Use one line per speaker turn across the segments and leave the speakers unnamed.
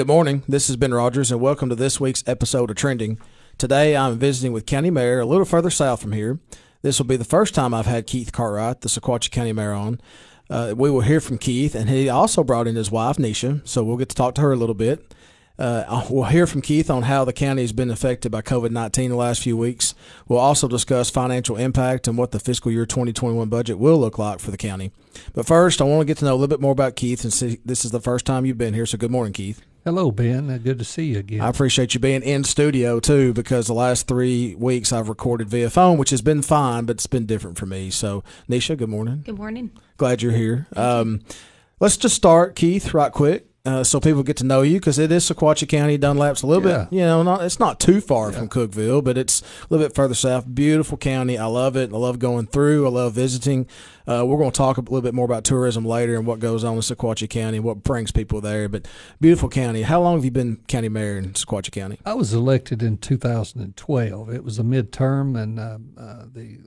Good morning. This is Ben Rodgers, and welcome to this week's episode of Trending. Today, I'm visiting with County Mayor a little further south from here. This will be the first time I've had Keith Cartwright, the Sequatchie County Mayor, on. Uh, we will hear from Keith, and he also brought in his wife, Nisha, so we'll get to talk to her a little bit. Uh, we'll hear from Keith on how the county has been affected by COVID 19 the last few weeks. We'll also discuss financial impact and what the fiscal year 2021 budget will look like for the county. But first, I want to get to know a little bit more about Keith and see this is the first time you've been here, so good morning, Keith.
Hello, Ben. Uh, good to see you again.
I appreciate you being in studio too, because the last three weeks I've recorded via phone, which has been fine, but it's been different for me. So, Nisha, good morning.
Good morning.
Glad you're here. Um, let's just start, Keith, right quick uh, so people get to know you because it is Sequatchie County. Dunlap's a little
Yeah.
bit, you know, not it's not too far from Cookeville, but it's a little bit further south. Beautiful county. I love it. I love going through. I love visiting. Uh, we're going to talk a little bit more about tourism later and what goes on in Sequatchie County and what brings people there. But beautiful county. How long have you been county mayor in Sequatchie County?
I was elected in 2012. It was a midterm, and uh, uh, the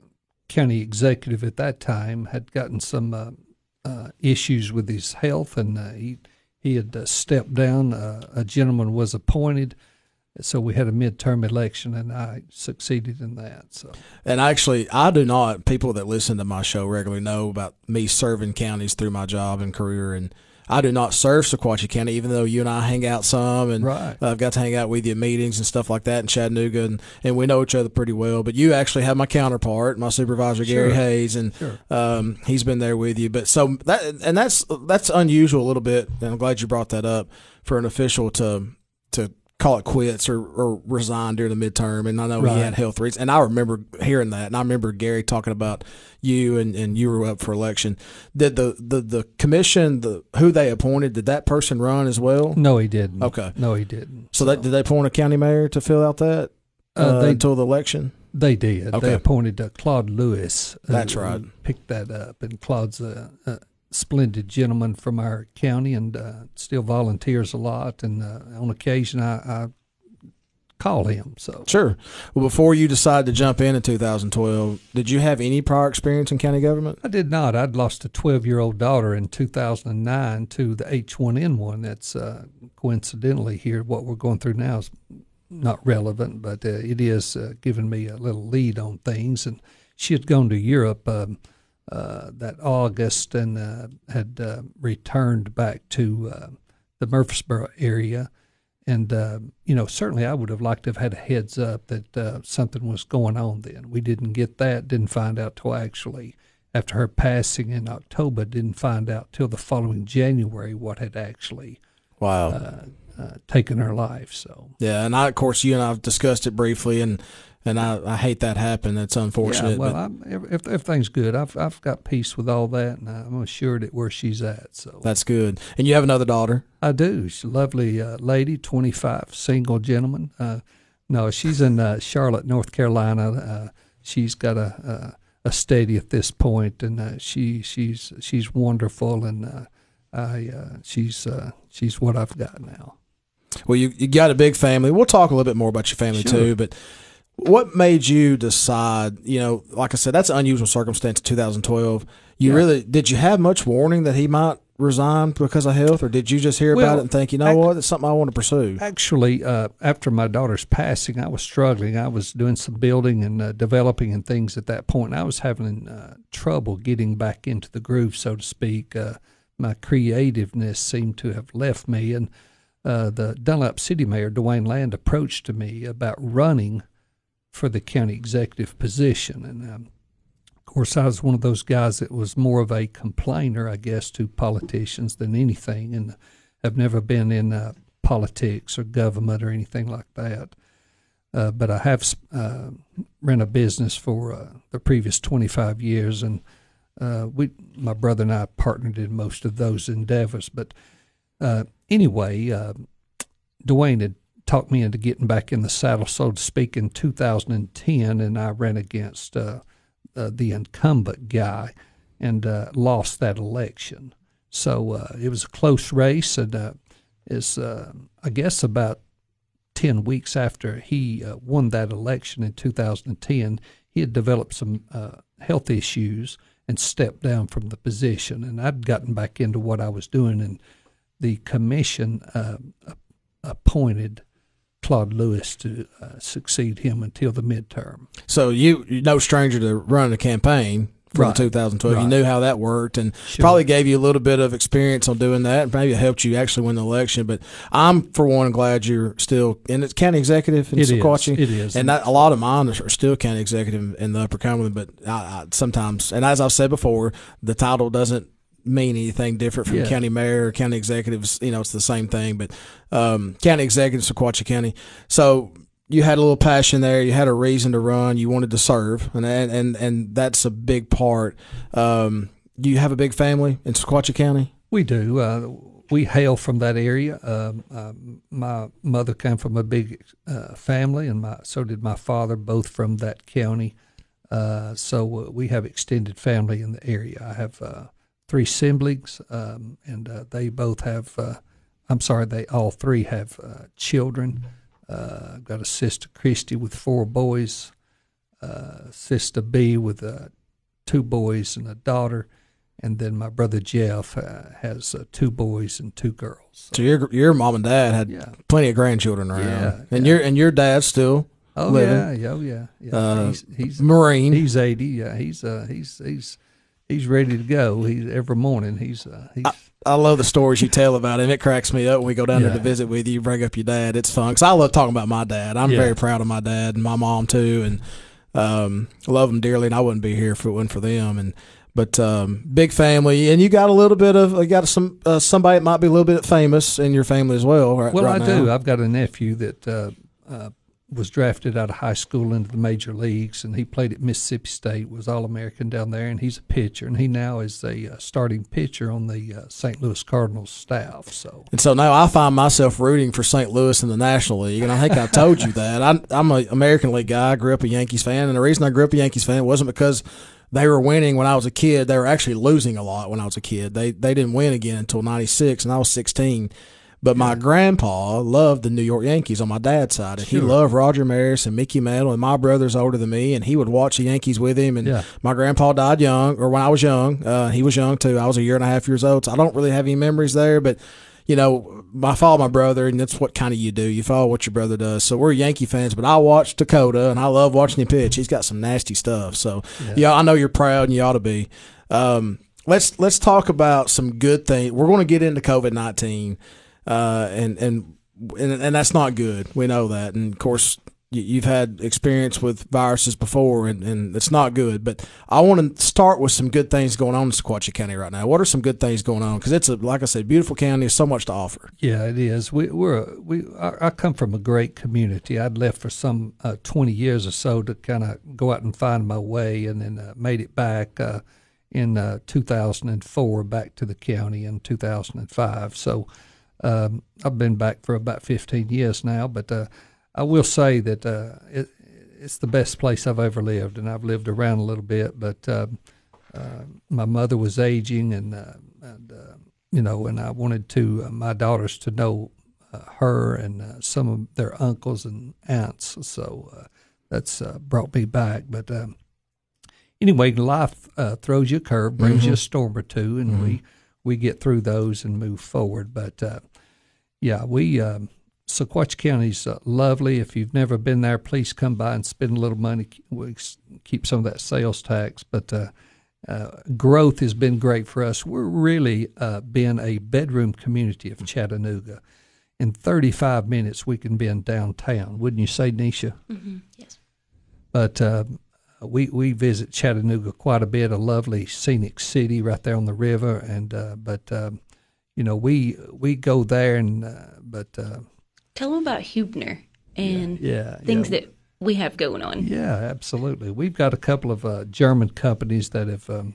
county executive at that time had gotten some uh, uh, issues with his health, and uh, he he had uh, stepped down. Uh, a gentleman was appointed, so we had a midterm election, and I succeeded in that. So
And actually, I do not. People that listen to my show regularly know about me serving counties through my job and career, and I do not serve Sequatchie County, even though you and I hang out some, and
Right.
I've got to hang out with you at meetings and stuff like that in Chattanooga, and, and we know each other pretty well. But you actually have my counterpart, my supervisor Gary
Sure.
Hayes, and
Sure.
um, he's been there with you. But so that and that's that's unusual a little bit, and I'm glad you brought that up for an official to to call it quits or, or resign during the midterm. And I know he had health reasons, and I remember hearing that, and I remember Gary talking about you and, and you were up for election. Did the, the the commission the who they appointed did that person run as well?
no, he didn't.
Okay.
no, he didn't.
So that did they appoint a county mayor to fill out that uh,
Uh, they
until the election?
They did.
Okay.
They appointed uh, Claude Lewis. uh,
That's right.
Picked that up, and Claude's a splendid gentleman from our county, and uh, still volunteers a lot. And uh, on occasion, I, I call him. So
Sure. Well, before you decided to jump in in 2012, did you have any prior experience in county government?
I did not. I'd lost a 12 year old daughter in 2009 to the H1N1. That's uh, coincidentally here. What we're going through now is not relevant, but uh, it is uh, giving me a little lead on things. And she had gone to Europe um, uh, that August and uh, had uh, returned back to uh, the Murfreesboro area. And, uh, you know, certainly I would have liked to have had a heads up that uh, something was going on then. We didn't get that, didn't find out till actually after her passing in October, didn't find out till the following January what had actually
Wow.
uh, uh, taken her life. So,
yeah, and I, of course, you and I've discussed it briefly, and and I, I hate that happen. That's unfortunate.
yeah, well, if, if everything's good, I've, I've got peace with all that, and I'm assured at where she's at. So,
that's good. And you have another daughter.
I do. She's a lovely uh, lady, 25, single gentleman. Uh, no, she's in uh, Charlotte, North Carolina. Uh, she's got a, a a steady at this point, and uh, she she's she's wonderful, and uh, I uh, she's uh, she's what I've got now.
Well, you you got a big family. We'll talk a little bit more about your family
Sure.
too, but. What made you decide? You know, like I said, that's an unusual circumstance. in 2012. You
Yeah.
really did you have much warning that he might resign because of health, or did you just hear about it and think, you know
I-
what, it's something I want to pursue?
Actually, uh, after my daughter's passing, I was struggling. I was doing some building and uh, developing and things at that point. I was having uh, trouble getting back into the groove, so to speak. Uh, my creativeness seemed to have left me, and uh, the Dunlap City Mayor Dwayne Land approached to me about running for the county executive position, and um, of course, I was one of those guys that was more of a complainer, I guess, to politicians than anything, and have never been in uh, politics or government or anything like that. Uh, but I have uh, a business for uh, the previous 25 years, and uh, we, my brother and I, partnered in most of those endeavors. But uh, anyway, Dwayne had talked me into getting back in the saddle, so to speak, in 2010, and I ran against uh, uh, the incumbent guy and uh, lost that election. So uh, it was a close race, and uh, is uh, I guess about ten weeks after he won that election in 2010, he had developed some health issues and stepped down from the position. And I'd gotten back into what I was doing, and the commission appointed Claude Lewis to uh, succeed him until the midterm.
So you you're no stranger to running a campaign for
Right.
the 2012. You knew how that worked, and
Sure.
probably gave you a little bit of experience on doing that. Maybe it helped you actually win the election. But I'm for one glad you're still and it's county executive in
It is.
Sequatchie.
It is.
And that, a lot of mine are still county executive in the Upper Cumberland, but I, I, sometimes, and as I've said before, the title doesn't mean anything different from
Yeah.
county mayor or county executives. You know, it's the same thing, but um, county executive, Sequatchie County. So you had a little passion there. You had a reason to run. You wanted to serve, and and and, that's a big part. Um, you have a big family in Sequatchie County.
We do. Uh, we hail from that area. Um, um, my mother came from a big uh, family, and my so did my father, both from that county. Uh, so uh, we have extended family in the area. I have uh, three siblings, um, and uh, they both have. Uh, I'm sorry, they all three have uh, children. Uh, I've got a sister Christy with four boys, uh, sister B with uh, two boys and a daughter and then my brother Jeff uh, has uh, two boys and two girls.
So your your mom and dad had
yeah.
plenty of grandchildren around,
Yeah,
and
yeah.
your and your dad's still
Oh
living.
yeah, yeah, oh, yeah, yeah.
Uh,
he's he's
Marine.
he's eighty. Yeah, he's uh he's he's he's ready to go. He's every morning. He's uh he's
I love the stories you tell about him. It cracks me up when we go down there to
Yeah.
visit with you. You bring up your dad. It's fun because I love talking about my dad. I'm
Yeah.
very proud of my dad and my mom too, and um, love them dearly. And I wouldn't be here if it wasn't for them. And but um, big family, and you got a little bit of you got some uh, somebody that might be a little bit famous in your family as well. Right,
well,
right
I
now.
do. I've got a nephew that uh, uh, was drafted out of high school into the major leagues, and he played at Mississippi State. Was All American down there, and he's a pitcher, and he now is a uh, starting pitcher on the uh, St. Louis Cardinals staff. So
And so now I find myself rooting for St. Louis in the National League, and I think I told you that. I, I'm an American League guy. I grew up a Yankees fan, and the reason I grew up a Yankees fan wasn't because they were winning when I was a kid. They were actually losing a lot when I was a kid. They they didn't win again until '96, and I was 16. But my grandpa loved the New York Yankees on my dad's side, and he loved Roger Maris and Mickey Mantle. And my brother's older than me, and he would watch the Yankees with him. And
Yeah.
my grandpa died young, or when I was young. Uh, he was young too. I was a year and a half years old, so I don't really have any memories there. But you know, I follow my brother, and that's what kind of you do. You follow what your brother does. So we're Yankee fans, but I watch Dakota, and I love watching him pitch. He's got some nasty stuff. So yeah, I know you're proud, and you ought to be. Um, let's let's talk about some good things. We're going to get into COVID nineteen, uh, and and and that's not good. We know that, and of course. you- You've had experience with viruses before, and, and it's not good. But I want to start with some good things going on in Sequatchie County right now. What are some good things going on? Because it's a, like I said, beautiful county. There's so much to offer.
Yeah, it is. We, we're a- we. I, I come from a great community. I'd left for some uh, twenty years or so to kind of go out and find my way, and then uh, made it back uh, in uh, 2004 back to the county in 2005. So um, I've been back for about 15 years now. But uh, I will say that uh, it, it's the best place I've ever lived, and I've lived around a little bit. But um, uh, my mother was aging, and uh, and uh, you know, and I wanted to uh, my daughters to know uh, her and uh, some of their uncles and aunts. So uh, that's uh, brought me back. But um, anyway, life uh, throws you a curve, brings you a storm or two, and we we get through those and move forward. But uh, yeah, we. Um, Sequatchie County's uh, lovely. If you've never been there, please come by and spend a little money. We keep some of that sales tax, but uh, uh, growth has been great for us. We're really uh, been a bedroom community of Chattanooga. In 35 minutes, we can be in downtown. Wouldn't you say, Nisha?
Mm-hmm. Yes.
But uh, we we visit Chattanooga quite a bit. A lovely scenic city right there on the river, and uh, but um, you know we we go there and uh, but uh,
Tell them about Hubner and
yeah
things
yeah.
that we have going on.
Yeah, absolutely. We've got a couple of uh, German companies that have um,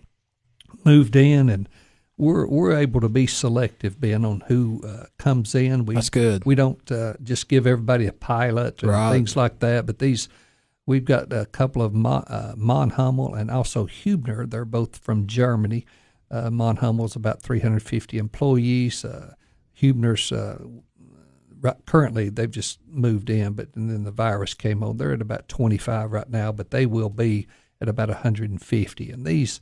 moved in, and we're we're able to be selective, Ben, on who uh, comes in. We
That's good.
we don't uh, just give everybody a pilot or
Right.
things like that. But these, we've got a couple of Mon, uh, and also Hubner. They're both from Germany. Uh, Mann+Hummel's about 350 employees. Uh, Hubner's uh, right, currently they've just moved in, but then the virus came on. They're at about 25 right now, but they will be at about 150. And these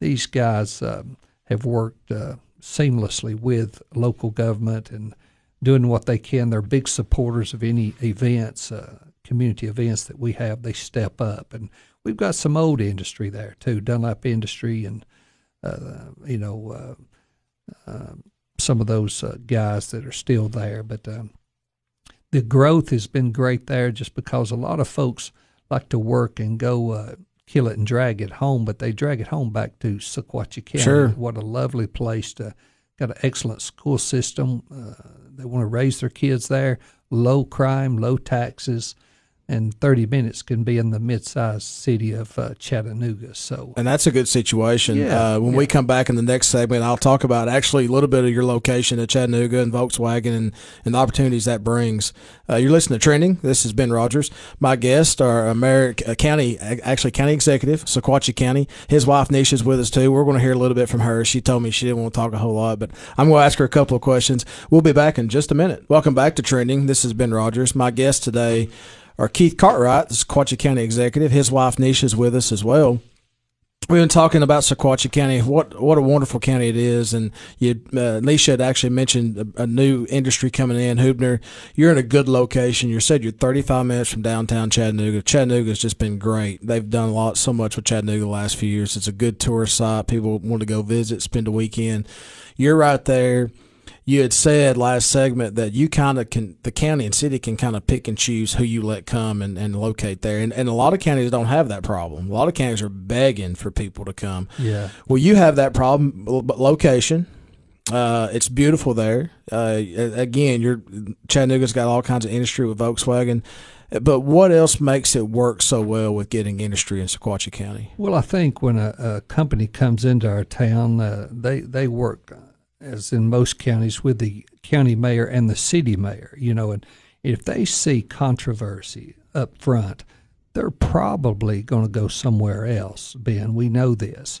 these guys um, have worked uh, seamlessly with local government and doing what they can. They're big supporters of any events, uh, community events that we have. They step up, and we've got some old industry there too, Dunlap Industry, and uh, you know uh, uh, some of those uh, guys that are still there. But um, the growth has been great there, just because a lot of folks like to work and go uh, kill it and drag it home, but they drag it home back to Sequatchie County.
Sure.
What a lovely place to got an excellent school system. Uh, they want to raise their kids there. Low crime, low taxes, and 30 minutes can be in the mid-sized city of uh, Chattanooga. So
And that's a good situation.
Yeah,
uh, when we come back in the next segment, I'll talk about actually a little bit of your location at Chattanooga and Volkswagen and, and the opportunities that brings. Uh, you're listening to Trending. This is Ben Rodgers. My guests are American uh, County, actually County Executive, Sequatchie County. His wife Nisha is with us too. We're going to hear a little bit from her. She told me she didn't want to talk a whole lot, but I'm going to ask her a couple of questions. We'll be back in just a minute. Welcome back to Trending. This is Ben Rodgers. My guest today are Keith Cartwright, the Sequatchie County Executive. His wife Nisha is with us as well. We've been talking about Sequatchie County. What what a wonderful county it is, and you, uh, Nisha had actually mentioned a, a new industry coming in. Hubner, you're in a good location. You said you're 35 minutes from downtown Chattanooga. Chattanooga's just been great. They've done a lot, so much with Chattanooga the last few years. It's a good tourist site. People want to go visit, spend a weekend. You're right there you had said last segment that you kind of can the county and city can kind of pick and choose who you let come and, and locate there. And, and a lot of counties don't have that problem. A lot of counties are begging for people to come.
Yeah,
well you have that problem but location. Uh, it's beautiful there. Uh, again you're chattanooga's got all kinds of industry with volkswagen but what else makes it work so well with getting industry in Sequatchie County?
Well, I think when a, a company comes into our town, uh, they they work as in most counties with the county mayor and the city mayor. You know, and if they see controversy up front, they're probably going to go somewhere else. Ben, we know this.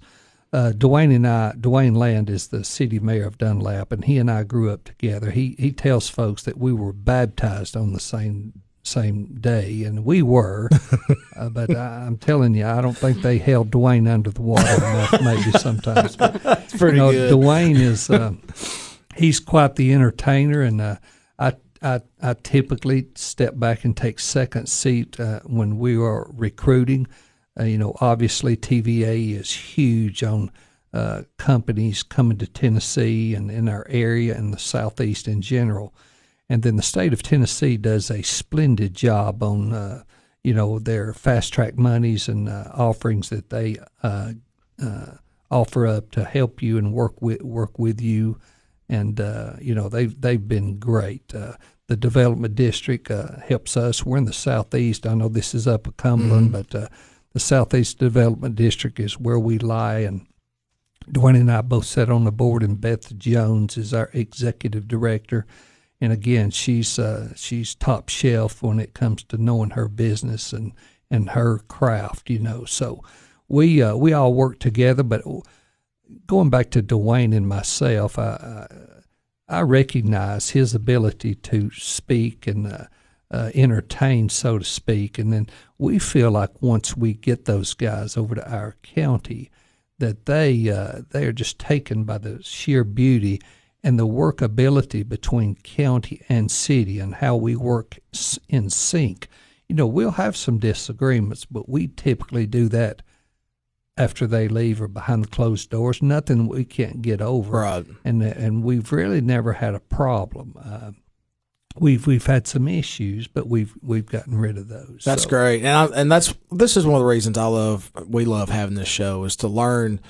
Uh, Dwayne and I, Dwayne Land is the city mayor of Dunlap, and he and I grew up together. He he tells folks that we were baptized on the same same day, and we were. uh, but I, I'm telling you, I don't think they held Dwayne under the water enough. Maybe sometimes. But,
It's pretty
you know,
good.
Dwayne is uh, he's quite the entertainer, and uh, I, I I typically step back and take second seat uh, when we are recruiting. Uh, you know, obviously TVA is huge on. Uh, companies coming to Tennessee and in our area and the southeast in general, and then the state of Tennessee does a splendid job on uh, you know their fast track monies and uh, offerings that they uh, uh, offer up to help you and work with work with you, and uh, you know they've they've been great. Uh, the development district uh, helps us. We're in the southeast. I know this is up Cumberland, but uh, the southeast development district is where we lie, and Dwayne and I both sat on the board, and Beth Jones is our executive director. And again, she's uh, she's top shelf when it comes to knowing her business and, and her craft, you know. So we uh, we all work together. But going back to Dwayne and myself, I I, I recognize his ability to speak and uh, uh, entertain, so to speak. And then we feel like once we get those guys over to our county, that they uh, they are just taken by the sheer beauty and the workability between county and city and how we work in sync. You know, we'll have some disagreements, but we typically do that after they leave or behind the closed doors. Nothing we can't get over,
Right.
and and we've really never had a problem. Uh, we've we've had some issues, but we've we've gotten rid of those.
That's
So,
great, and I, and that's this is one of the reasons I love we love having this show is to learn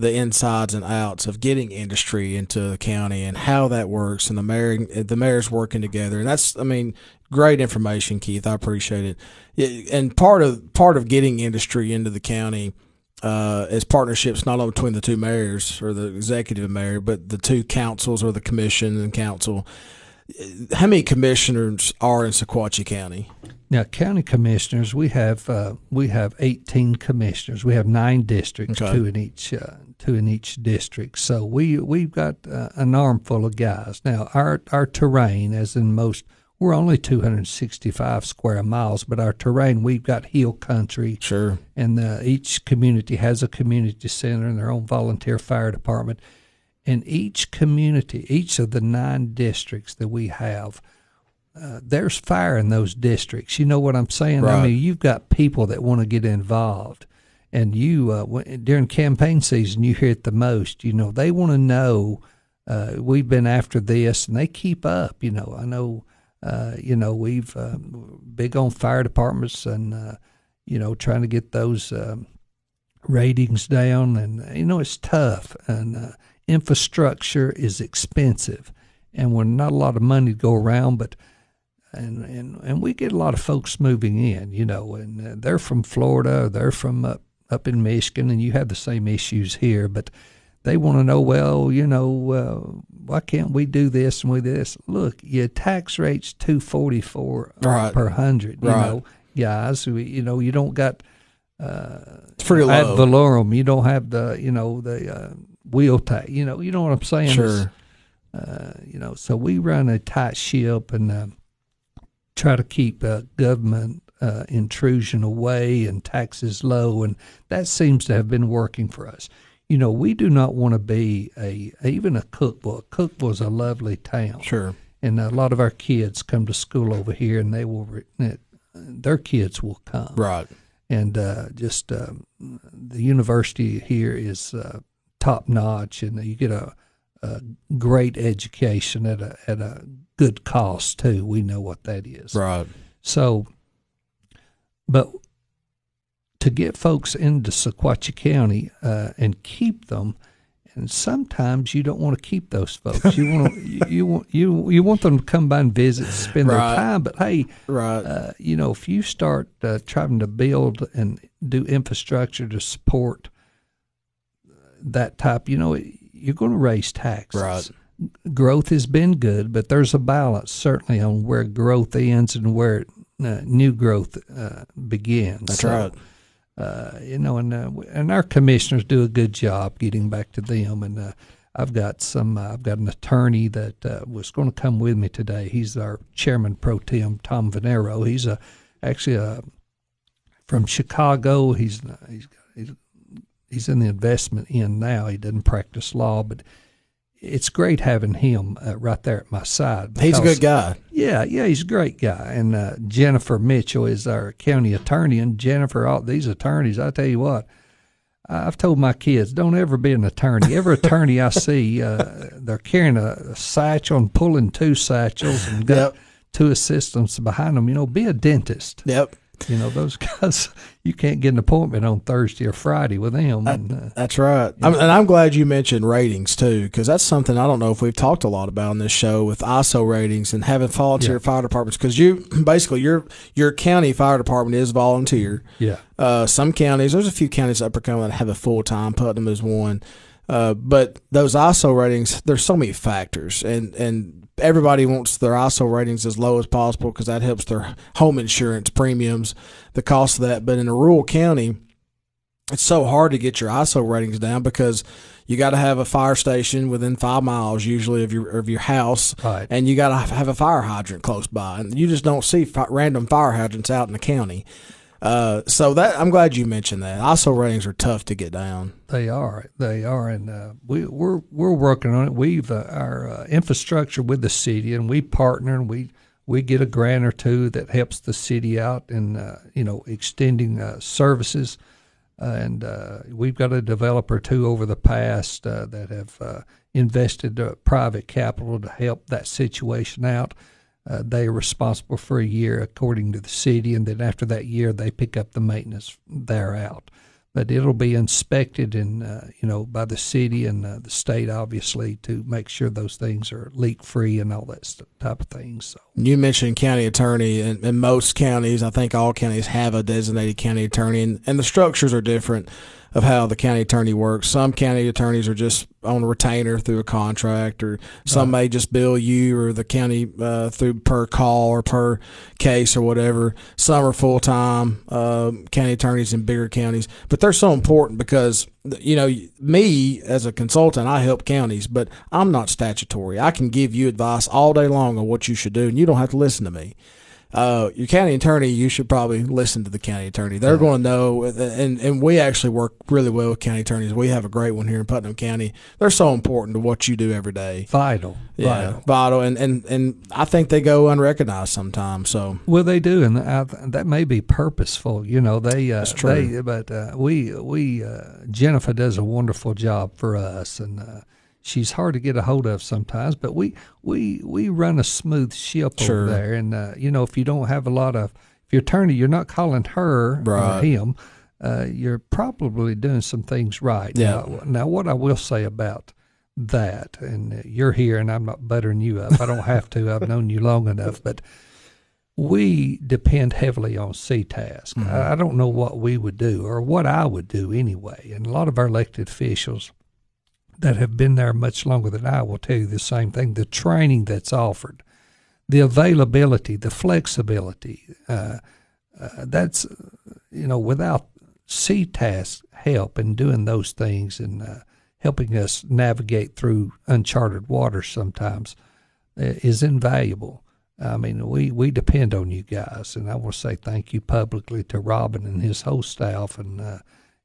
the insides and outs of getting industry into the county and how that works, and the mayor the mayor's working together, and that's I mean great information, Keith. I appreciate it. And part of part of getting industry into the county. Uh, is partnerships not only between the two mayors or the executive mayor, but the two councils or the commission and council. How many commissioners are in Sequatchie County?
Now, county commissioners, we have uh, we have eighteen commissioners. We have nine districts,
Okay.
two in each uh, two in each district. So we we've got uh, an armful of guys. Now, our our terrain, as in most, we're only two hundred sixty five square miles, but our terrain, we've got hill country,
Sure.
and uh, each community has a community center and their own volunteer fire department. And each community, each of the nine districts that we have, uh, there's fire in those districts. You know what I'm saying?
Right.
I mean, you've got people that want to get involved, and you uh, during campaign season, you hear it the most. You know, they want to know. Uh, we've been after this, and they keep up. You know, I know. Uh, you know, we've uh, big on fire departments, and uh, you know, trying to get those um, ratings down, and you know, it's tough, and uh, infrastructure is expensive, and we're not a lot of money to go around, but and and and we get a lot of folks moving in, you know, and uh, they're from Florida, they're from up up in Michigan, and you have the same issues here, but they want to know, well, you know, uh, why can't we do this and we this? Look, your tax rate's two forty four
Right.
per hundred, you
Right.
know, guys. We, you know, you don't got Uh,
It's pretty
ad
low.
valorem, you don't have the, you know, the uh, wheel tax, you know, you know what I'm saying?
Sure.
uh, you know, so we run a tight ship and uh, try to keep uh, government uh, intrusion away and taxes low, and that seems to have been working for us. You know, we do not want to be a even a Cookeville. Is a lovely town,
Sure.
and a lot of our kids come to school over here, and they will re- their kids will come
Right.
and uh, just um, the university here is uh, top notch, and you get a, a great education at a at a good cost too. We know what that is.
Right.
So, but to get folks into Sequatchie County uh, and keep them. And sometimes you don't want to keep those folks. You want to, you, you want you you want them to come by and visit, spend
Right.
their time. But hey,
Right.
uh, you know, if you start uh, trying to build and do infrastructure to support that type, you know, you're going to raise taxes.
Right.
Growth has been good, but there's a balance certainly on where growth ends and where uh, new growth uh, begins.
That's
So,
right.
uh, you know, and uh, and our commissioners do a good job getting back to them. And uh, I've got some, uh, I've got an attorney that uh, was going to come with me today. He's our chairman pro tem, Tom Venero. He's a actually a from Chicago. He's he's he's, he's in the investment end now. He doesn't practice law, but it's great having him uh, right there at my side.
He's a good guy.
yeah, yeah, he's a great guy. And uh, Jennifer Mitchell is our county attorney. And Jennifer, all these attorneys, I tell you what, I've told my kids, don't ever be an attorney. Every attorney I see, uh, they're carrying a, a satchel and pulling two satchels and got
Yep.
two assistants behind them. You know, be a dentist.
Yep.
You know, those guys, you can't get an appointment on Thursday or Friday with them. And, uh,
That's right. I'm, and I'm glad you mentioned ratings too, because that's something I don't know if we've talked a lot about on this show with ISO ratings and having volunteer
Yeah.
fire departments. Because you basically your your county fire department is volunteer.
yeah.
Uh, some counties, there's a few counties up Upper that have a full time. Putnam is one. Uh, but those ISO ratings, there's so many factors, and and everybody wants their ISO ratings as low as possible because that helps their home insurance premiums, the cost of that. But in a rural county, it's so hard to get your ISO ratings down because you got to have a fire station within five miles usually of your of your house,
Right.
and you got to have a fire hydrant close by, and you just don't see fi- random fire hydrants out in the county. Uh, so that I'm glad you mentioned that. ISO ratings are tough to get down.
They are, they are, and uh, we, we're we're working on it. We've uh, our uh, infrastructure with the city, and we partner, and we we get a grant or two that helps the city out in uh, you know extending uh, services, and we've got a developer too over the past that have invested private capital to help that situation out. Uh, they are responsible for a year according to the city, and then after that year, they pick up the maintenance there out but it'll be inspected and uh, you know by the city and uh, the state obviously to make sure those things are leak free and all that st- type of things. So
You mentioned county attorney, and, and most counties, I think all counties have a designated county attorney, and, and the structures are different of how the county attorney works. Some county attorneys are just on a retainer through a contract, or some may just bill you or the county uh, through per call or per case or whatever. Some are full time um county attorneys in bigger counties, but they're so important because you know me as a consultant, I help counties, but I'm not statutory. I can give you advice all day long on what you should do, and you don't have to listen to me. Uh, your county attorney, you should probably listen to the county attorney. They're going to know, and and we actually work really well with county attorneys. We have a great one here in Putnam County. They're so important to what you do every day.
Vital,
Yeah,
vital.
vital, and and and I think they go unrecognized sometimes. So
Well, they do, and I, that may be purposeful. You know, they uh,
That's true.
They, but uh, we we uh, Jennifer does a wonderful job for us, and uh, she's hard to get a hold of sometimes. But we we we run a smooth ship
Sure.
over there, and uh, you know, if you don't have a lot of if your attorney, you're not calling her or him. Uh, you're probably doing some things right.
Yeah.
Now, now, what I will say about that, and uh, you're here, and I'm not buttering you up. I don't have to. I've known you long enough, but we depend heavily on CTAS.
Mm-hmm.
I, I don't know what we would do or what I would do anyway. And a lot of our elected officials that have been there much longer than I will tell you the same thing. The training that's offered, the availability, the flexibility, uh, uh, that's, you know, without CTAS help in doing those things and uh, helping us navigate through uncharted waters sometimes uh, is invaluable. I mean, we, we depend on you guys, and I want to say thank you publicly to Robin and his whole staff, and uh,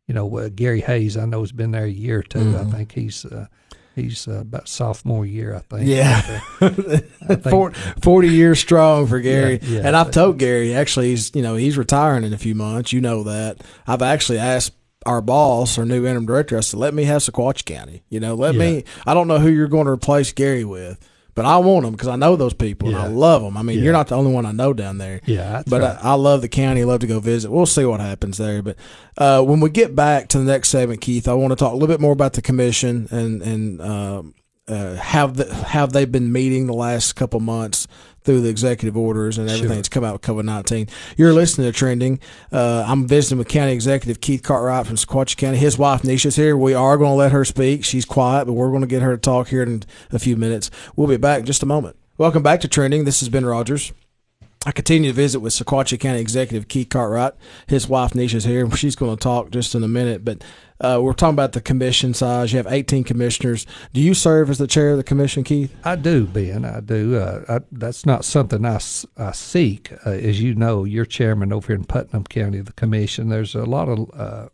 you know uh, Gary Hayes. I know has been there a year or 2 I think he's uh, he's uh, about sophomore year. I think.
Yeah.
I think-
Four- 40 years strong for Gary.
Yeah, yeah.
and I've told Gary, actually, he's, you know, he's retiring in a few months. You know that. I've actually asked our boss, our new interim director, I said, let me have Sequatchie County. You know, let
Yeah.
me, I don't know who you're going to replace Gary with, but I want them because I know those people and I love them. I mean,
Yeah.
you're not the only one I know down there.
yeah,
But
right.
I, I love the county. Love to go visit. We'll see what happens there. But uh, when we get back to the next segment, Keith, I want to talk a little bit more about the commission and and um, uh, how the, how they've been meeting the last couple months through the executive orders and everything
Sure.
that's come out with COVID nineteen. You're listening to Trending. Uh, I'm visiting with County Executive Keith Cartwright from Sequatchie County. His wife Nisha's here. We are going to let her speak. She's quiet, but we're going to get her to talk here in a few minutes. We'll be back in just a moment. Welcome back to Trending. This has been Rodgers. I continue to visit with Sequatchie County Executive Keith Cartwright. His wife Nisha's here. She's going to talk just in a minute, but uh, we're talking about the commission size. You have 18 commissioners. Do you serve as the chair of the commission, Keith?
I do, Ben. I do. Uh, I, that's not something I, I seek. Uh, as you know, you're chairman over here in Putnam County of the commission. There's a lot of uh,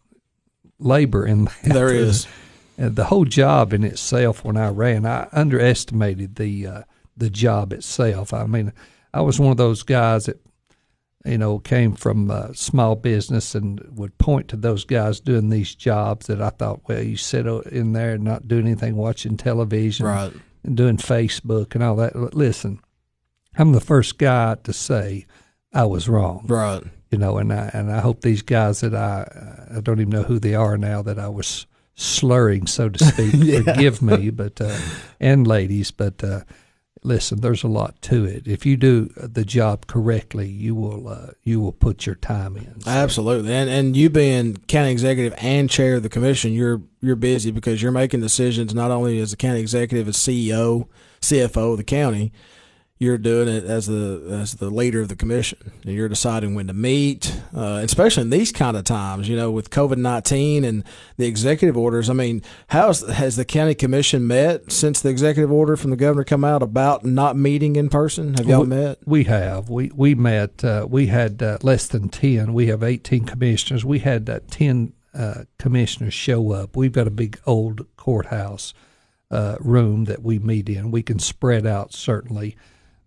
labor in that.
There is.
The whole job in itself, when I ran, I underestimated the uh, the job itself. I mean, I was one of those guys that you know came from uh, small business and would point to those guys doing these jobs that I thought, well, you sit in there and not doing anything, watching television,
Right.
and doing Facebook and all that. Listen, I'm the first guy to say I was wrong
Right.
you know, and I and I hope these guys that I I don't even know who they are now that I was slurring, so to speak,
Yeah.
forgive me, but uh, and ladies, but uh, listen, there's a lot to it. If you do the job correctly, you will uh, you will put your time in. So,
Absolutely. And and you being county executive and chair of the commission, you're you're busy because you're making decisions not only as the county executive, as CEO, CFO of the county, you're doing it as the as the leader of the commission. And you're deciding when to meet, uh, especially in these kind of times. You know, with COVID nineteen and the executive orders. I mean, how has the county commission met since the executive order from the governor come out about not meeting in person? Have y'all
We-
met?
We have. We we met. Uh, we had uh, less than ten. We have eighteen commissioners. We had uh, ten uh, commissioners show up. We've got a big old courthouse uh, room that we meet in. We can spread out certainly.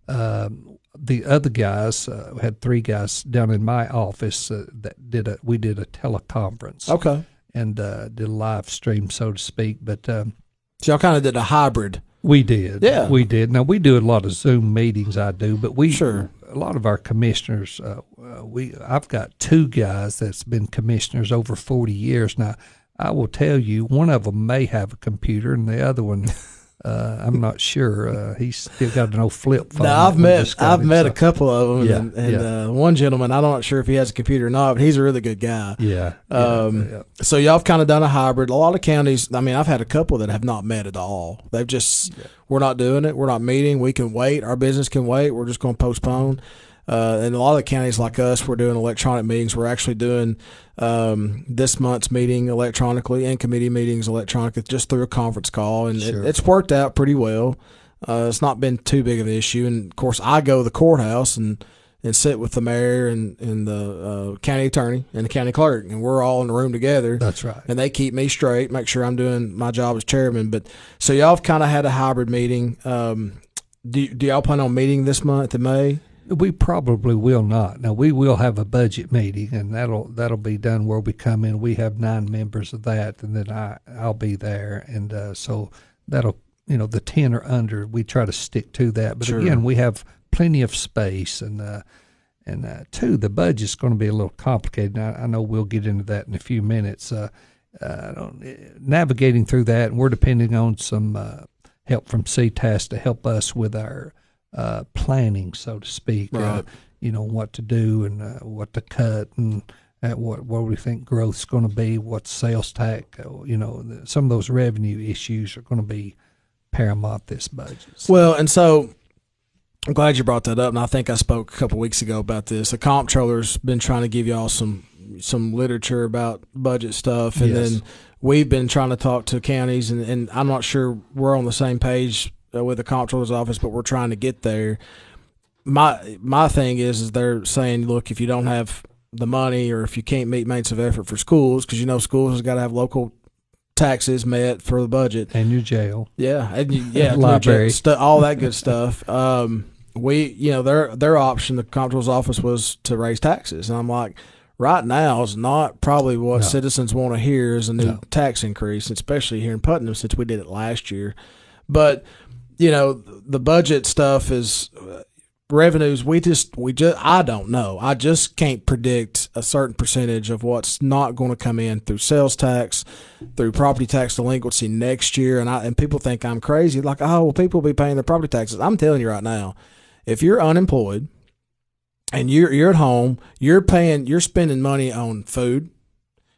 Um, the other guys uh, had three guys down in my office uh, that did a. We did a teleconference
Okay.
and uh, did a live stream, so to speak. But um,
So y'all kind of did a hybrid.
we did.
Yeah.
We did. Now, we do a lot of Zoom meetings, I do, but we,
Sure.
a lot of our commissioners, uh, we, I've got two guys that's been commissioners over 40 years now. I will tell you, one of them may have a computer, and the other one, uh, I'm not sure. Uh, he's still got an old flip phone.
Now, I've met I've
him,
met
so-
a couple of them,
Yeah,
and, and
yeah.
Uh, one gentleman I'm not sure if he has a computer or not, but he's a really good guy.
Yeah. yeah,
Um,
yeah.
So y'all have kind of done a hybrid. A lot of counties. I mean, I've had a couple that have not met at all. They've just we're not doing it. We're not meeting. We can wait. Our business can wait. We're just going to postpone. Uh, and a lot of the counties like us, we're doing electronic meetings. We're actually doing um, this month's meeting electronically and committee meetings electronically just through a conference call, and
Sure.
it, it's worked out pretty well. Uh, it's not been too big of an issue, and of course, I go to the courthouse and and sit with the mayor and, and the uh, county attorney and the county clerk, and we're all in the room together.
That's right.
And they keep me straight, make sure I'm doing my job as chairman. But so y'all have kind of had a hybrid meeting. Um, do, do y'all plan on meeting this month in May?
We probably will not. Now we will have a budget meeting, and that'll that'll be done where we come in. We have nine members of that, and then I I'll be there, and uh, so that'll you know the ten or under. We try to stick to that, but
Sure.
again, we have plenty of space, and uh, and uh, two, the budget's going to be a little complicated. I, I know we'll get into that in a few minutes. Uh, uh, I don't, navigating through that, and we're depending on some uh, help from CTAS to help us with our uh, planning, so to speak. Uh, you know what to do and uh, what to cut and uh, what what we think growth's going to be, what sales tax. uh, You know, the- some of those revenue issues are going to be paramount this budget. So-
Well, and so I'm glad you brought that up, and I think I spoke a couple weeks ago about this. The comptroller's been trying to give y'all some some literature about budget stuff, and
Yes.
then we've been trying to talk to counties, and, and I'm not sure we're on the same page uh, with the comptroller's office, but we're trying to get there. My my thing is, is they're saying, look, if you don't have the money, or if you can't meet maintenance of effort for schools, because you know schools has got to have local taxes met for the budget.
and your jail.
Yeah, and you, yeah,
Library.
stu- all that good stuff. Um, we, you know, their their option, the comptroller's office, was to raise taxes, and I'm like, right now is not probably what
No.
citizens want to hear is a new
No.
tax increase, especially here in Putnam since we did it last year. But you know, the budget stuff is uh, revenues. We just we just I don't know. I just can't predict a certain percentage of what's not going to come in through sales tax, through property tax delinquency next year. And I and people think I'm crazy. Like, oh well, people will be paying their property taxes. I'm telling you right now, if you're unemployed and you're you're at home, you're paying, you're spending money on food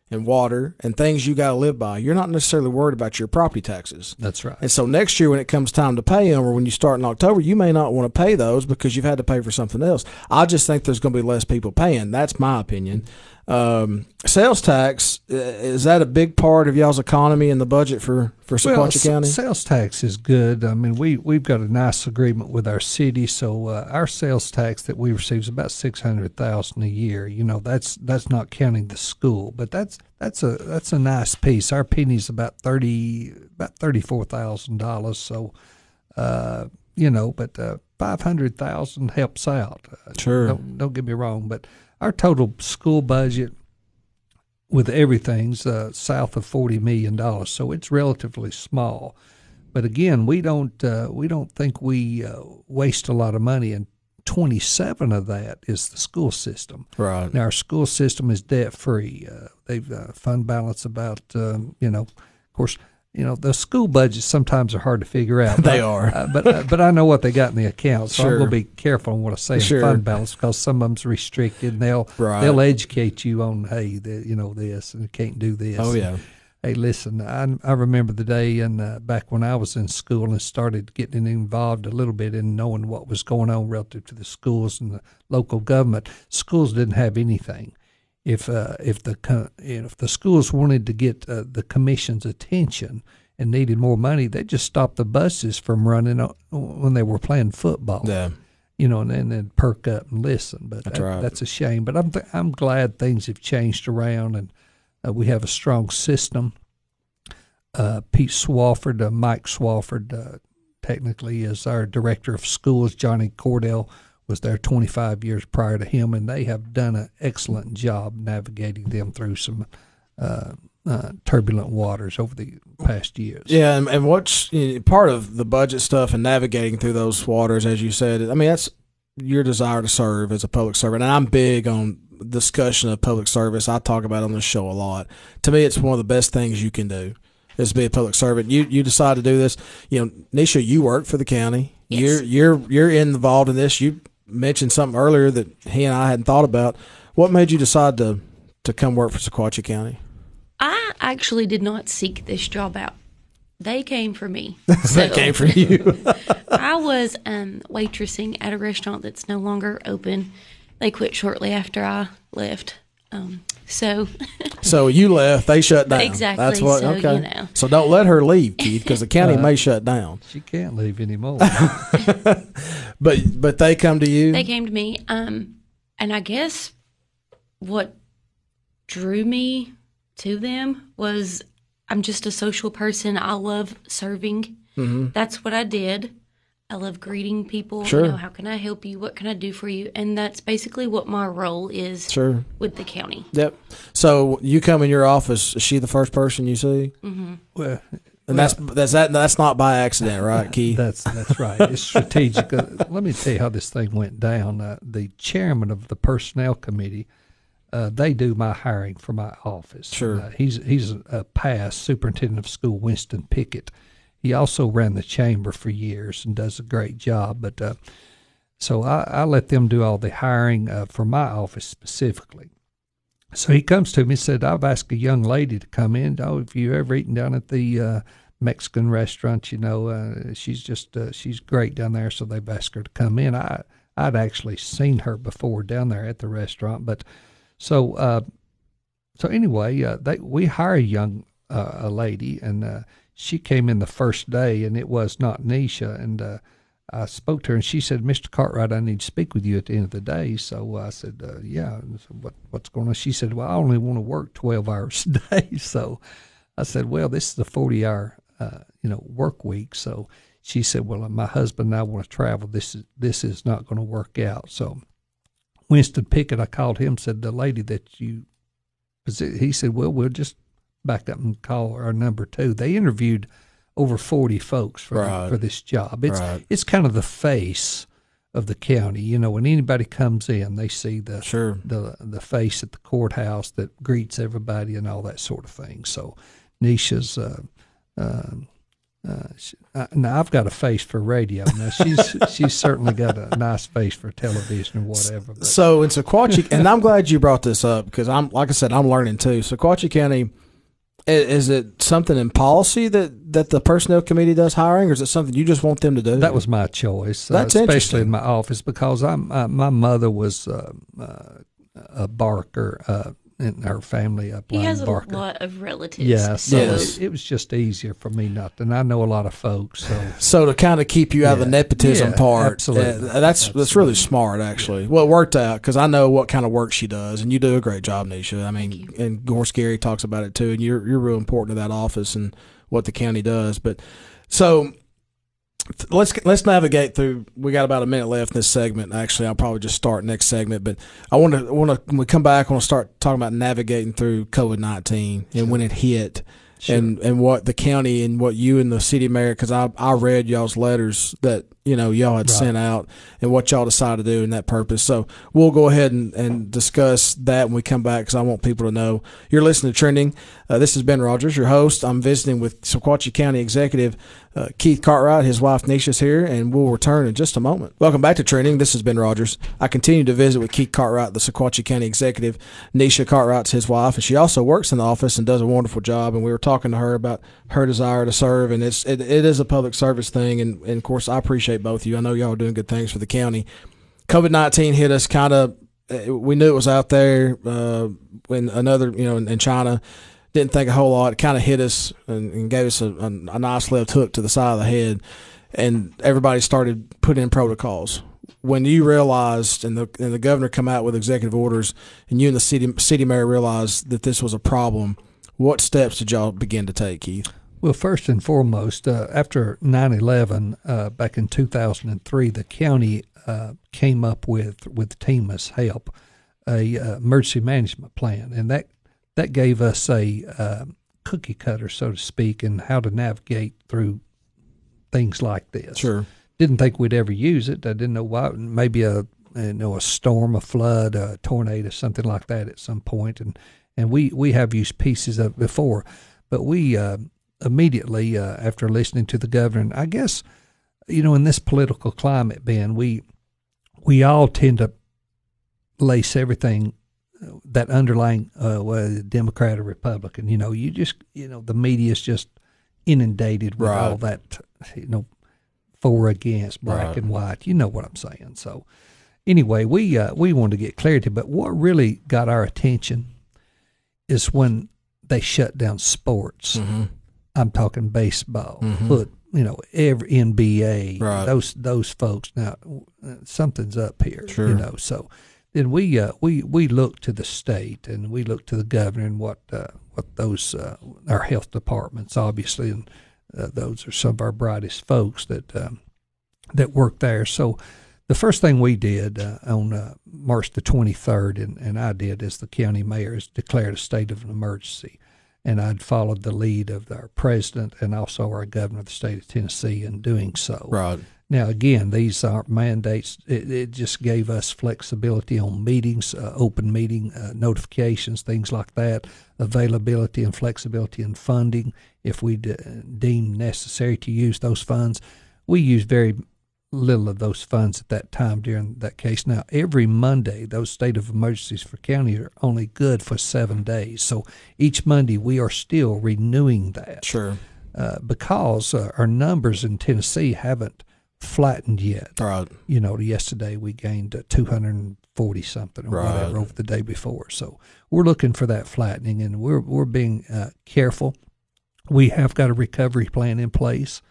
and water and things you got to live by. You're not necessarily worried about your property taxes.
That's right.
And so next year, when it comes time to pay them, or when you start in October, you may not want to pay those because you've had to pay for something else. I just think there's going to be less people paying. That's my opinion. Um, sales tax uh, is that a big part of y'all's economy and the budget for for Sequatchie
s-
County?
sales tax is good. I mean, we we've got a nice agreement with our city, so uh, our sales tax that we receive is about six hundred thousand a year. You know, that's that's not counting the school, but that's that's a that's a nice piece. Our penny's about thirty about thirty four thousand dollars. So, uh, you know, but uh, five hundred thousand helps out. Uh,
Sure.
Don't, don't get me wrong, but our total school budget with everything's uh, south of forty million dollars, so it's relatively small. But again, we don't uh, we don't think we uh, waste a lot of money, and twenty seven of that is the school system.
Right.
Now our school system is debt free. Uh, they've uh, fund balance about um, you know, of course. You know the school budgets sometimes are hard to figure out.
They
but-
are.
uh, but uh, but I know what they got in the account, so
Sure.
I'm going to be careful on what I say in
Sure.
fund balance because some of them's restricted, and they'll
Right.
they'll educate you on hey, the, you know this and can't do this.
Oh yeah.
Hey, listen, I, I remember the day and uh, back when I was in school and started getting involved a little bit in knowing what was going on relative to the schools and the local government. Schools didn't have anything. If uh, if the co- you know, if the schools wanted to get uh, the commission's attention and needed more money, they just stopped the buses from running when they were playing football
Yeah.
you know, and then and perk up and listen. But
That's
that,
right.
that's a shame. But I'm th- I'm glad things have changed around, and uh, we have a strong system. Uh, Pete Swafford, uh, Mike Swafford, uh, technically is our director of schools. Johnny Cordell was there 25 years prior to him, and they have done an excellent job navigating them through some uh, uh, turbulent waters over the past years.
Yeah, and, and what's you know, part of the budget stuff and navigating through those waters, as you said. I mean, that's your desire to serve as a public servant, and I'm big on discussion of public service. I talk about it on this show a lot. To me, it's one of the best things you can do is be a public servant. You you decide to do this. You know, Nisha, you work for the county.
Yes.
You're you're you're involved in this. You mentioned something earlier that he and I hadn't thought about. What made you decide to to come work for Sequatchie County?
I actually did not seek this job out. They came for me.
that
So,
came for you.
I was um, waitressing at a restaurant that's no longer open. They quit shortly after I left. Um, so
So you left, they shut down.
Exactly,
That's what.
so,
okay.
you know.
So don't let her leave, Keith, because the county may shut down.
She can't leave anymore.
But but they come to you.
they came to me. Um, and I guess what drew me to them was I'm just a social person. I love serving.
Mm-hmm.
That's what I did. I love greeting people.
Sure.
You know, how can I help you? What can I do for you? And that's basically what my role is
Sure.
with the county.
Yep. So you come in your office. Is she the first person you see? Mm-hmm.
Well,
And that's that's that. That's not by accident, right, Keith?
That's that's right. It's strategic. Uh, let me tell you how this thing went down. Uh, the chairman of the personnel committee, uh, they do my hiring for my office.
Sure.
Uh, he's he's a past superintendent of school, Winston Pickett. He also ran the chamber for years and does a great job. But uh, so I, I let them do all the hiring uh, for my office specifically. So he comes to me and said, I've asked a young lady to come in. Oh, have you ever eaten down at the uh, Mexican restaurant? You know, uh, she's just, uh, she's great down there. So they've asked her to come in. I, I'd actually seen her before down there at the restaurant. But so, uh, so anyway, uh, they, we hire a young, uh, a lady and, she came in the first day and it was not Nisha. And, uh, I spoke to her and she said, Mr. Cartwright, I need to speak with you at the end of the day. So I said, uh, yeah. And I said, what, what's going on? She said, well, I only want to work 12 hours a day. So I said, well, this is a 40 hour, uh, you know, work week. So she said, well, my husband and I want to travel. This is, this is not going to work out. So Winston Pickett, I called him, said, the lady that you, he said, well, we'll just back up and call our number two. They interviewed over 40 folks for,
Right.
for this job. It's,
Right.
it's kind of the face of the county. You know, when anybody comes in, they see the
Sure.
the the face at the courthouse that greets everybody and all that sort of thing. So, Nisha's. Uh, uh, uh, she, uh, now I've got a face for radio. Now she's she's certainly got a nice face for television or whatever. But
So in Sequatchie, and I'm glad you brought this up because I'm like I said, I'm learning too. Sequatchie County, is it something in policy that that the personnel committee does hiring, or is it something you just want them to do?
that was my choice, uh,
That's
especially
interesting.
in my office because I'm uh, my mother was uh, uh, a Barker uh, in her family up
He has a
Barker.
lot of relatives.
Yeah, so
Yes.
it, it was just easier for me not. And I know a lot of folks, so
so to kind of keep you out of the nepotism
Yeah,
part.
absolutely.
uh, that's that's really smart, actually. Well, it worked out because I know what kind of work she does, and you do a great job, Nisha. I mean, and Gorse Gary talks about it too, and you're you're real important to that office and what the county does. But so th- let's let's navigate through. We got about a minute left in this segment. Actually, I'll probably just start next segment. But I want to want to when we come back, I want to start talking about navigating through COVID nineteen and when it hit. And and what the county and what you and the city mayor because I I read y'all's letters that you know y'all had
Right.
sent out and what y'all decided to do in that purpose. So we'll go ahead and, and discuss that when we come back because I want people to know you're listening to Trending. Uh, this is Ben Rodgers, your host. I'm visiting with Sequatchie County Executive uh, Keith Cartwright. His wife Nisha's here, and we'll return in just a moment. Welcome back to Trending. This is Ben Rodgers. I continue to visit with Keith Cartwright, the Sequatchie County Executive. Nisha Cartwright's his wife, and she also works in the office and does a wonderful job. And we were talking to her about her desire to serve, and it's it, it is a public service thing. And, and of course, I appreciate both of you. I know y'all are doing good things for the county. COVID nineteen hit us kind of. We knew it was out there uh, when another, you know, in, in China. Didn't think a whole lot. It kind of hit us and, and gave us a, a, a nice left hook to the side of the head, and everybody started putting in protocols. When you realized, and the and the governor come out with executive orders, and you and the city city mayor realized that this was a problem, what steps did y'all begin to take, Keith?
Well, first and foremost, uh, after 9 11, uh, back in 2003, the county uh, came up with, with TEMA's help, a uh, emergency management plan. And that, that gave us a uh, cookie cutter, so to speak, in how to navigate through things like this.
Sure.
Didn't think we'd ever use it. I didn't know why. Maybe a you know a storm, a flood, a tornado, something like that at some point. And and we we have used pieces of it before, but we uh, immediately uh, after listening to the governor, and I guess you know in this political climate, Ben, we we all tend to lace everything uh, that underlying uh, whether Democrat or Republican. You know, you just you know the media is just inundated with
Right.
all that you know for against black
Right.
and white. You know what I'm saying. So anyway, we uh, we wanted to get clarity, but what really got our attention is when they shut down sports.
Mm-hmm.
I'm talking baseball,
Mhm.
foot, you know, every NBA,
Right.
those those folks. Now, something's up here,
Sure.
you know. So then we uh, we we look to the state and we look to the governor and what uh, what those uh, our health departments obviously and uh, those are some of our brightest folks that um, that work there. So the first thing we did uh, on uh, March the 23rd, and, and I did as the county mayor, is declared a state of an emergency. And I'd followed the lead of our president and also our governor of the state of Tennessee in doing so.
Right.
Now, again, these aren't mandates. It, it just gave us flexibility on meetings, uh, open meeting uh, notifications, things like that, availability and flexibility in funding if we de- deem necessary to use those funds. We use very little of those funds at that time during that case. Now, every Monday, those state of emergencies for county are only good for seven days. So each Monday, we are still renewing that.
Sure.
Uh, because uh, our numbers in Tennessee haven't flattened yet.
Right.
You know, yesterday we gained uh, 240 something or
Right.
whatever over the day before. So we're looking for that flattening, and we're we're being uh, careful. We have got a recovery plan in place.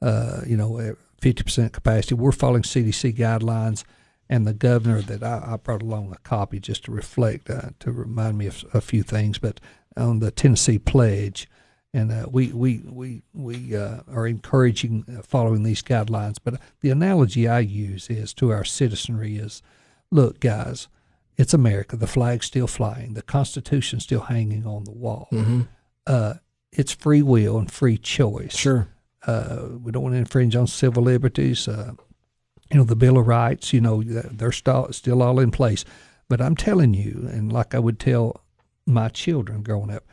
Uh, you know, 50% capacity. We're following CDC guidelines, and the governor that I, I brought along a copy just to reflect uh, to remind me of a few things. But on the Tennessee pledge, and uh, we we we we uh, are encouraging uh, following these guidelines. But the analogy I use is to our citizenry is, look, guys, it's America. The flag's still flying. The Constitution's still hanging on the wall.
Mm-hmm.
Uh, it's free will and free choice.
Sure.
Uh, we don't want to infringe on civil liberties. Uh, you know, the Bill of Rights, you know, they're still, still all in place. But I'm telling you, and like I would tell my children growing up,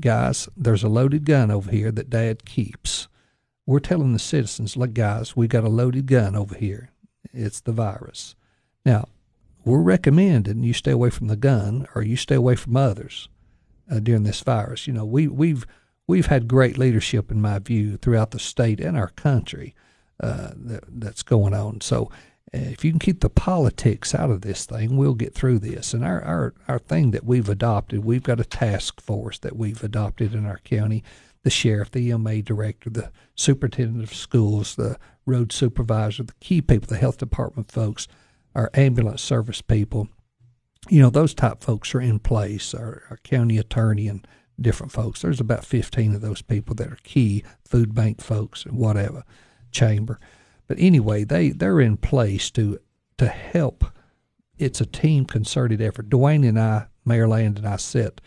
guys, there's a loaded gun over here that dad keeps. We're telling the citizens, look, guys, we got a loaded gun over here. It's the virus. Now, we're recommending you stay away from the gun or you stay away from others uh, during this virus. You know, we, we've we've had great leadership, in my view, throughout the state and our country uh, that, that's going on. So, uh, if you can keep the politics out of this thing, we'll get through this. And our, our, our thing that we've adopted, we've got a task force that we've adopted in our county the sheriff, the EMA director, the superintendent of schools, the road supervisor, the key people, the health department folks, our ambulance service people. You know, those type folks are in place, our, our county attorney and different folks. There's about 15 of those people that are key, food bank folks and whatever, chamber. But anyway, they, they're in place to to help. It's a team concerted effort. Dwayne and I, Mayor Land and I sit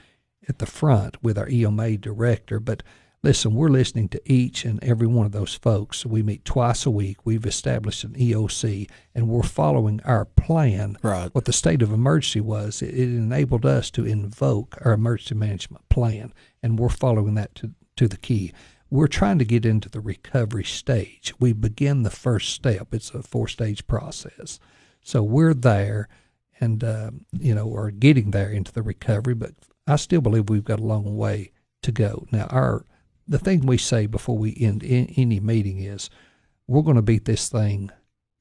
at the front with our EMA director, but listen, we're listening to each and every one of those folks. We meet twice a week. We've established an EOC, and we're following our plan.
Right.
What the state of emergency was, it, it enabled us to invoke our emergency management plan, and we're following that to, to the key. We're trying to get into the recovery stage. We begin the first step. It's a four stage process. So we're there and, uh, you know, are getting there into the recovery, but I still believe we've got a long way to go. Now, our the thing we say before we end any meeting is we're going to beat this thing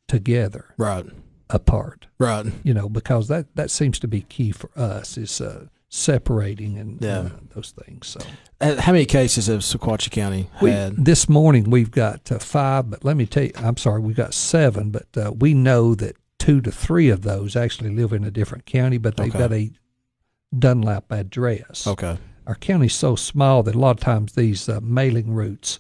together,
Right.
apart.
Right.
You know, because that that seems to be key for us is uh, separating and
Yeah.
uh, those things. So
Uh, How many cases of Sequatchie County
we,
had?
this morning we've got uh, five, but let me tell you, I'm sorry, we've got seven, but uh, we know that two to three of those actually live in a different county, but they've
Okay.
got a Dunlap address.
Okay.
Our county's so small that a lot of times these uh, mailing routes,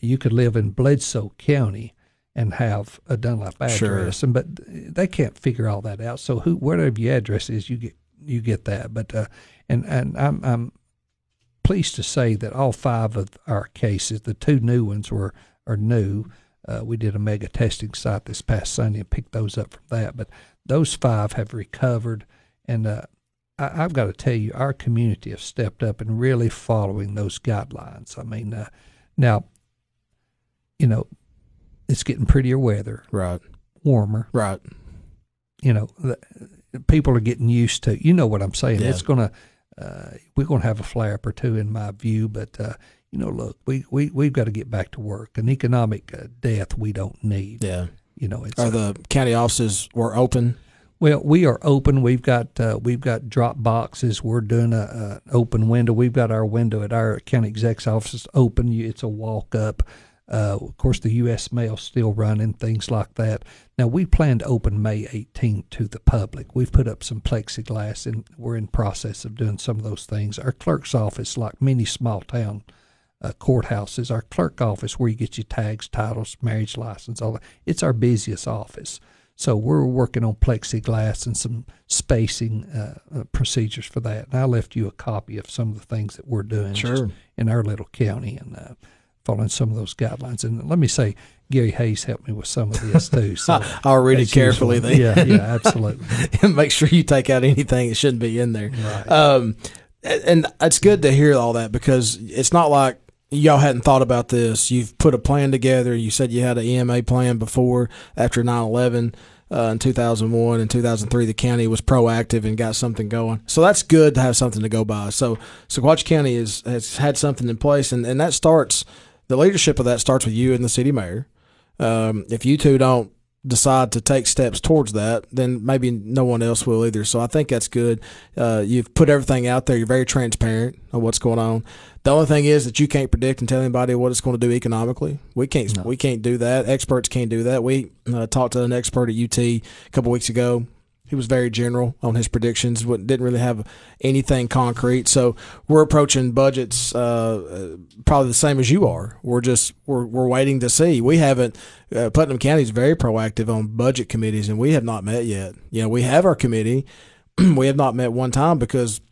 you could live in Bledsoe County and have a Dunlap address,
Sure.
and but they can't figure all that out. So who, whatever your address is, you get you get that. But uh, and and I'm I'm pleased to say that all five of our cases, the two new ones were are new. Uh, we did a mega testing site this past Sunday and picked those up from that. But those five have recovered, and uh, I, I've got to tell you, our community have stepped up and really following those guidelines. I mean, uh, now, you know, it's getting prettier weather,
Right.
warmer.
Right.
You know, the, people are getting used to. You know what I'm saying?
Yeah.
It's gonna. Uh, we're gonna have a flare up or two, in my view, but. Uh, you know, look, we, we, we've got to get back to work. An economic uh, death we don't need.
Yeah.
You know, it's
Are the county offices were open?
Well, we are open. We've got uh, we've got drop boxes. We're doing a, a open window. We've got our window at our county exec's office open. It's a walk up. Uh, of course, the U.S. mail still running, things like that. Now, we plan to open May 18th to the public. We've put up some plexiglass, and we're in process of doing some of those things. Our clerk's office, like many small town uh, courthouses, our clerk office, where you get your tags, titles, marriage license, all that, it's our busiest office. So we're working on plexiglass and some spacing uh, uh, procedures for that. And I left you a copy of some of the things that we're doing
Sure.
in our little county and uh, following some of those guidelines. And let me say, Gary Hayes helped me with some of this too. So
I'll read it carefully then.
Yeah, yeah, absolutely.
and make sure you take out anything that shouldn't be in there.
Right.
Um, and it's good to hear all that because it's not like y'all hadn't thought about this. You've put a plan together. You said you had an EMA plan before after 9 11. Uh, in 2001 and 2003, the county was proactive and got something going. So that's good to have something to go by. So Sequatchie County is, has had something in place, and, and that starts, the leadership of that starts with you and the city mayor. Um, if you two don't decide to take steps towards that, then maybe no one else will either. So I think that's good. Uh, you've put everything out there. You're very transparent of what's going on. The only thing is that you can't predict and tell anybody what it's going to do economically. We can't.
No.
We can't do that. Experts can't do that. We uh, talked to an expert at UT a couple weeks ago. He was very general on his predictions. Didn't really have anything concrete. So we're approaching budgets uh, uh, probably the same as you are. We're just we're we're waiting to see. We haven't. Uh, Putnam County is very proactive on budget committees, and we have not met yet. You know, we have our committee. we have not met one time because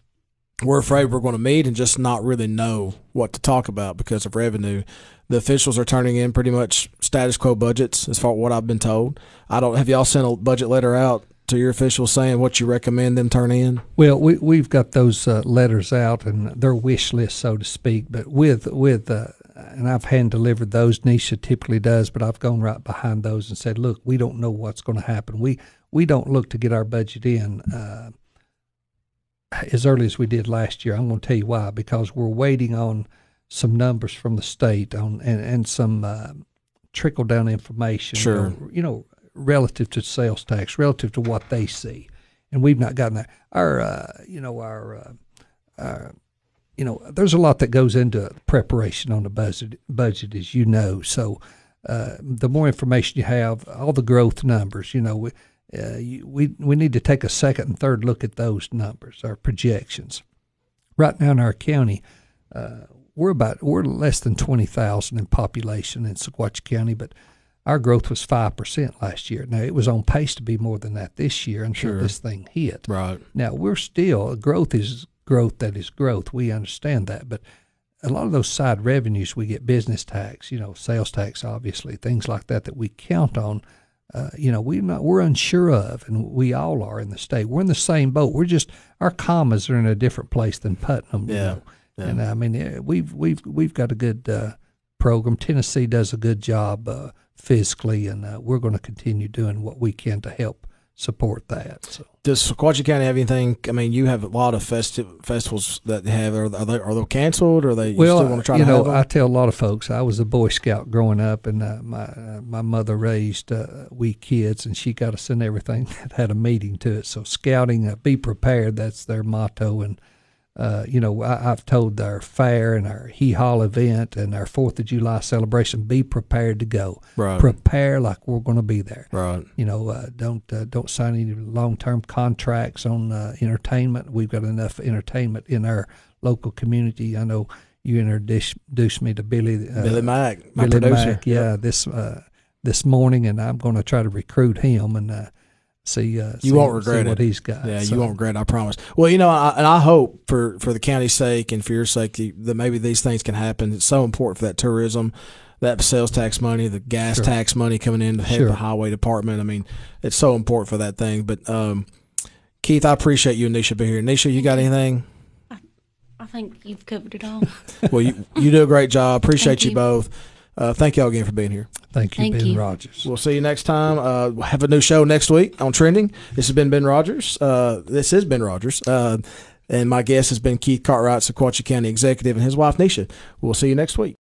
we're afraid we're going to meet and just not really know what to talk about because of revenue. The officials are turning in pretty much status quo budgets, as far what I've been told. I don't have y'all sent a budget letter out to your officials saying what you recommend them turn in.
Well, we we've got those uh, letters out and their wish list, so to speak. But with with uh, and I've hand delivered those. Nisha typically does, but I've gone right behind those and said, "Look, we don't know what's going to happen. We we don't look to get our budget in uh, as early as we did last year. I'm going to tell you why. Because we're waiting on some numbers from the state on and and some uh, trickle down information. you
Sure.
know, you know, relative to sales tax, relative to what they see and we've not gotten that. Our, uh, you know, our, uh, our, you know, there's a lot that goes into preparation on the budget, budget, as you know. So, uh, the more information you have, all the growth numbers, you know, we, uh, we we need to take a second and third look at those numbers, our projections. Right now in our county, uh, we're about we're less than twenty thousand in population in Sequatchie County, but our growth was five percent last year. Now it was on pace to be more than that this year until
Sure.
this thing hit.
Right.
Now we're still growth is growth that is growth. We understand that, but a lot of those side revenues we get business tax, you know, sales tax, obviously things like that that we count on. Uh, you know, we're not we're unsure of, and we all are in the state. We're in the same boat. We're just our commas are in a different place than Putnam. You
Yeah.
know?
Yeah.
And I mean, we've we've we've got a good uh, program. Tennessee does a good job uh, fiscally, and uh, we're going to continue doing what we can to help support that. So.
Does Sequatchie County have anything? I mean, you have a lot of festi- festivals that they have. Are, are they are they canceled? Or are they you
well,
still want to try
you
to
know? I tell a lot of folks I was a Boy Scout growing up, and uh, my uh, my mother raised uh, we kids, and she got us in everything that had a meeting to it. So scouting, uh, be prepared. That's their motto, and uh, you know, I, I've told our fair and our hee haw event and our Fourth of July celebration, be prepared to go.
right.
Prepare like we're going to be there.
right.
You know, uh, don't uh, don't sign any long term contracts on uh, entertainment. We've got enough entertainment in our local community. I know you introduced me to Billy uh,
Billy Mack, my
Billy
producer.
Mack, yeah, this uh, this morning, and I'm going to try to recruit him and uh, see. Uh, see,
won't regret
see what
it.
he's got.
Yeah,
So,
you won't regret. it, I promise. Well, you know, I, and I hope for for the county's sake and for your sake that- that maybe these things can happen. It's so important for that tourism, that sales tax money, the gas
Sure.
tax money coming in to help
Sure.
the highway department. I mean, it's so important for that thing. But um, Keith, I appreciate you and Nisha being here. Nisha, you got anything?
I think you've covered it all.
well, you you do a great job. Appreciate
Thank
you
you.
both. Uh, thank y'all again for being here.
Thank you,
Thank
Ben
you.
Rodgers.
We'll see you next time. Uh, we'll have a new show next week on Trending. This has been Ben Rodgers. Uh, this is Ben Rodgers. Uh, and my guest has been Keith Cartwright, Sequatchie County Executive, and his wife, Nisha. We'll see you next week.